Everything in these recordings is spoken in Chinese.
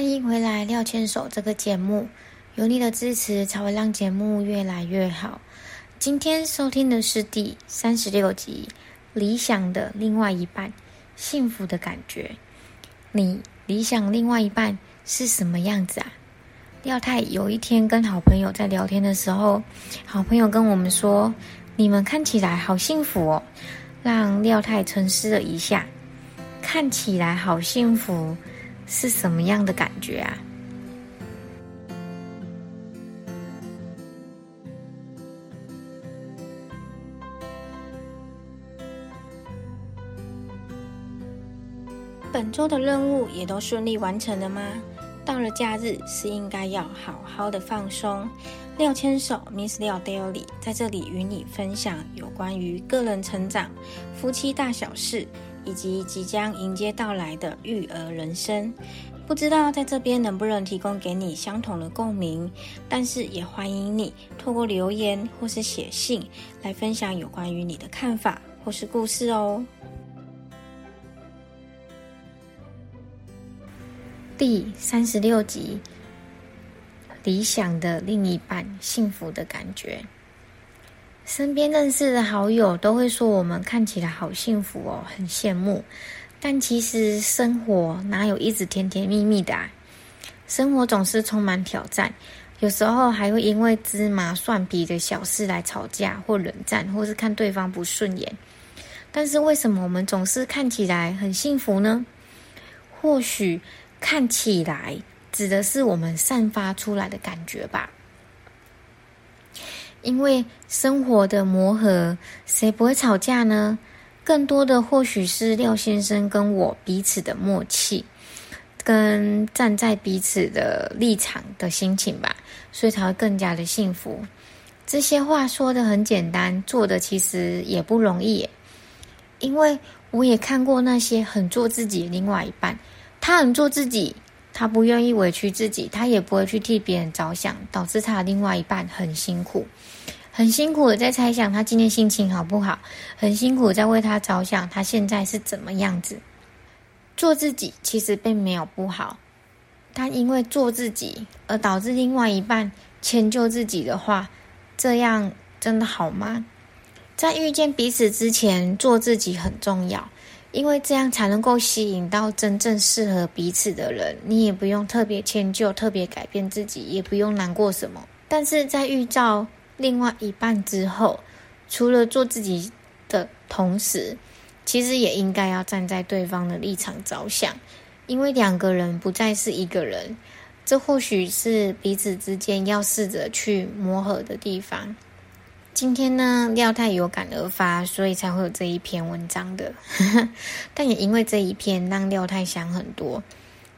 欢迎回来，廖牵手这个节目，有你的支持才会让节目越来越好。今天收听的是第三十六集《理想的另外一半》，幸福的感觉。你理想另外一半是什么样子啊？廖太有一天跟好朋友在聊天的时候，好朋友跟我们说：“你们看起来好幸福哦。”让廖太沉思了一下，看起来好幸福。是什么样的感觉啊？本周的任务也都顺利完成了吗？到了假日是应该要好好的放松。廖牵手 Miss 廖 Daily 在这里与你分享有关于个人成长、夫妻大小事。以及即将迎接到来的育儿人生，不知道在这边能不能提供给你相同的共鸣，但是也欢迎你透过留言或是写信来分享有关于你的看法或是故事哦。第三十六集，理想的另一半，幸福的感觉。身边认识的好友都会说我们看起来好幸福哦，很羡慕。但其实生活哪有一直甜甜蜜蜜的啊？生活总是充满挑战，有时候还会因为芝麻蒜皮的小事来吵架或冷战，或是看对方不顺眼。但是为什么我们总是看起来很幸福呢？或许看起来指的是我们散发出来的感觉吧。因为生活的磨合，谁不会吵架呢？更多的或许是廖先生跟我彼此的默契，跟站在彼此的立场的心情吧，所以才会更加的幸福。这些话说的很简单，做的其实也不容易。因为我也看过那些很做自己的另外一半，他很做自己，他不愿意委屈自己，他也不会去替别人着想，导致他的另外一半很辛苦。很辛苦的在猜想他今天心情好不好，很辛苦在为他着想，他现在是怎么样子？做自己其实并没有不好，但因为做自己而导致另外一半迁就自己的话，这样真的好吗？在遇见彼此之前，做自己很重要，因为这样才能够吸引到真正适合彼此的人。你也不用特别迁就、特别改变自己，也不用难过什么。但是在遇到另外一半之后，除了做自己的同时，其实也应该要站在对方的立场着想，因为两个人不再是一个人，这或许是彼此之间要试着去磨合的地方。今天呢，廖太有感而发，所以才会有这一篇文章的。但也因为这一篇，让廖太想很多。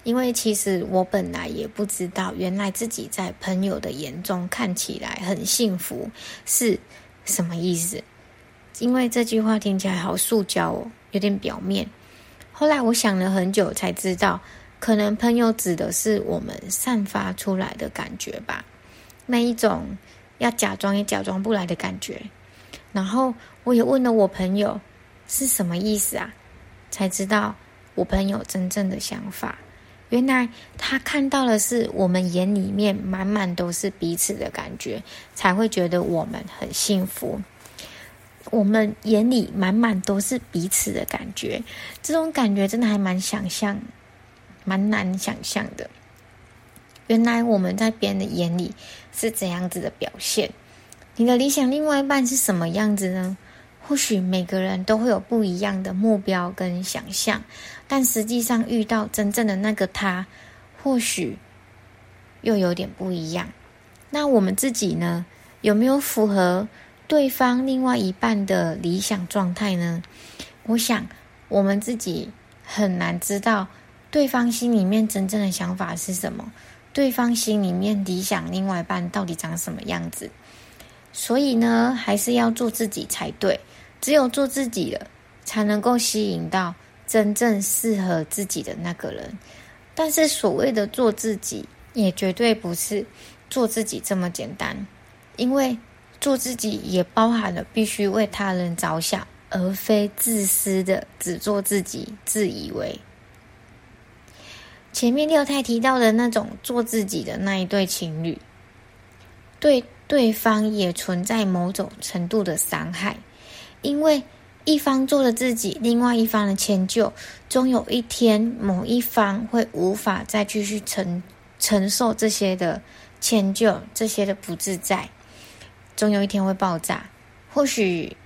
因为其实我本来也不知道，原来自己在朋友的眼中看起来很幸福是什么意思。因为这句话听起来好塑胶哦，有点表面。后来我想了很久，才知道，可能朋友指的是我们散发出来的感觉吧，那一种要假装也假装不来的感觉。然后我也问了我朋友是什么意思啊，才知道我朋友真正的想法。原来他看到的是我们眼里面满满都是彼此的感觉，才会觉得我们很幸福。我们眼里满满都是彼此的感觉，这种感觉真的还蛮想象，蛮难想象的。原来我们在别人的眼里是怎样子的表现？你的理想另外一半是什么样子呢？或许每个人都会有不一样的目标跟想象，但实际上遇到真正的那个他，或许又有点不一样。那我们自己呢？有没有符合对方另外一半的理想状态呢？我想我们自己很难知道对方心里面真正的想法是什么，对方心里面理想另外一半到底长什么样子。所以呢，还是要做自己才对。只有做自己了，才能够吸引到真正适合自己的那个人。但是，所谓的做自己，也绝对不是做自己这么简单。因为做自己也包含了必须为他人着想，而非自私的只做自己、自以为。前面廖太提到的那种做自己的那一对情侣，对对方也存在某种程度的伤害，因为一方做了自己，另外一方的迁就，终有一天某一方会无法再继续承承受这些的迁就，这些的不自在，终有一天会爆炸。或许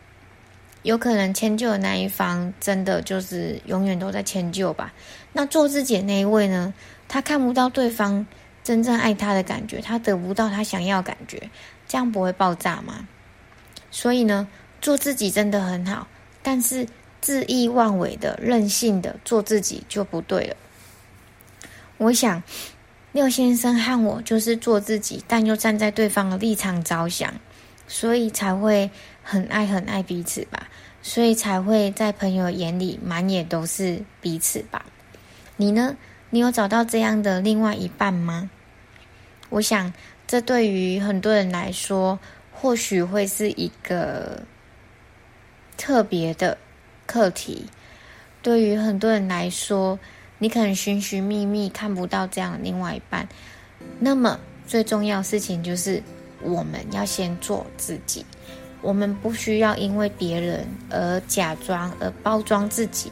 有可能迁就的那一方真的就是永远都在迁就吧。那做自己那一位呢？他看不到对方真正爱他的感觉，他得不到他想要感觉，这样不会爆炸吗？所以呢，做自己真的很好，但是恣意妄为的、任性的做自己就不对了。我想，廖先生和我就是做自己，但又站在对方的立场着想，所以才会。很爱很爱彼此吧，所以才会在朋友眼里满眼都是彼此吧。你呢？你有找到这样的另外一半吗？我想，这对于很多人来说，或许会是一个特别的课题。对于很多人来说，你可能寻寻觅觅看不到这样的另外一半。那么，最重要事情就是我们要先做自己。我们不需要因为别人而假装而包装自己。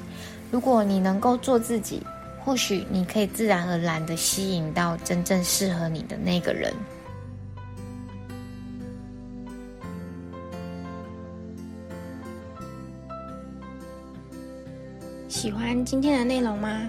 如果你能够做自己，或许你可以自然而然的吸引到真正适合你的那个人。喜欢今天的内容吗？